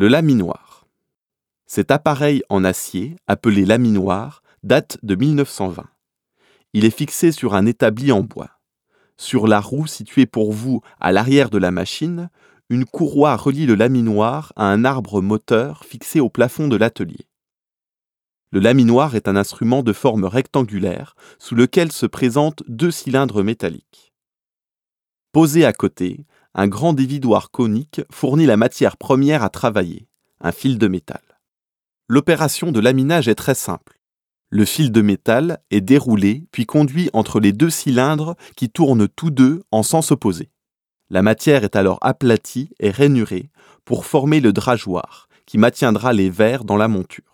Le laminoir. Cet appareil en acier, appelé laminoir, date de 1920. Il est fixé sur un établi en bois. Sur la roue située pour vous à l'arrière de la machine, une courroie relie le laminoir à un arbre moteur fixé au plafond de l'atelier. Le laminoir est un instrument de forme rectangulaire sous lequel se présentent deux cylindres métalliques. Posé à côté, un grand dévidoir conique fournit la matière première à travailler, un fil de métal. L'opération de laminage est très simple. Le fil de métal est déroulé puis conduit entre les deux cylindres qui tournent tous deux en sens opposé. La matière est alors aplatie et rainurée pour former le drageoir qui maintiendra les verres dans la monture.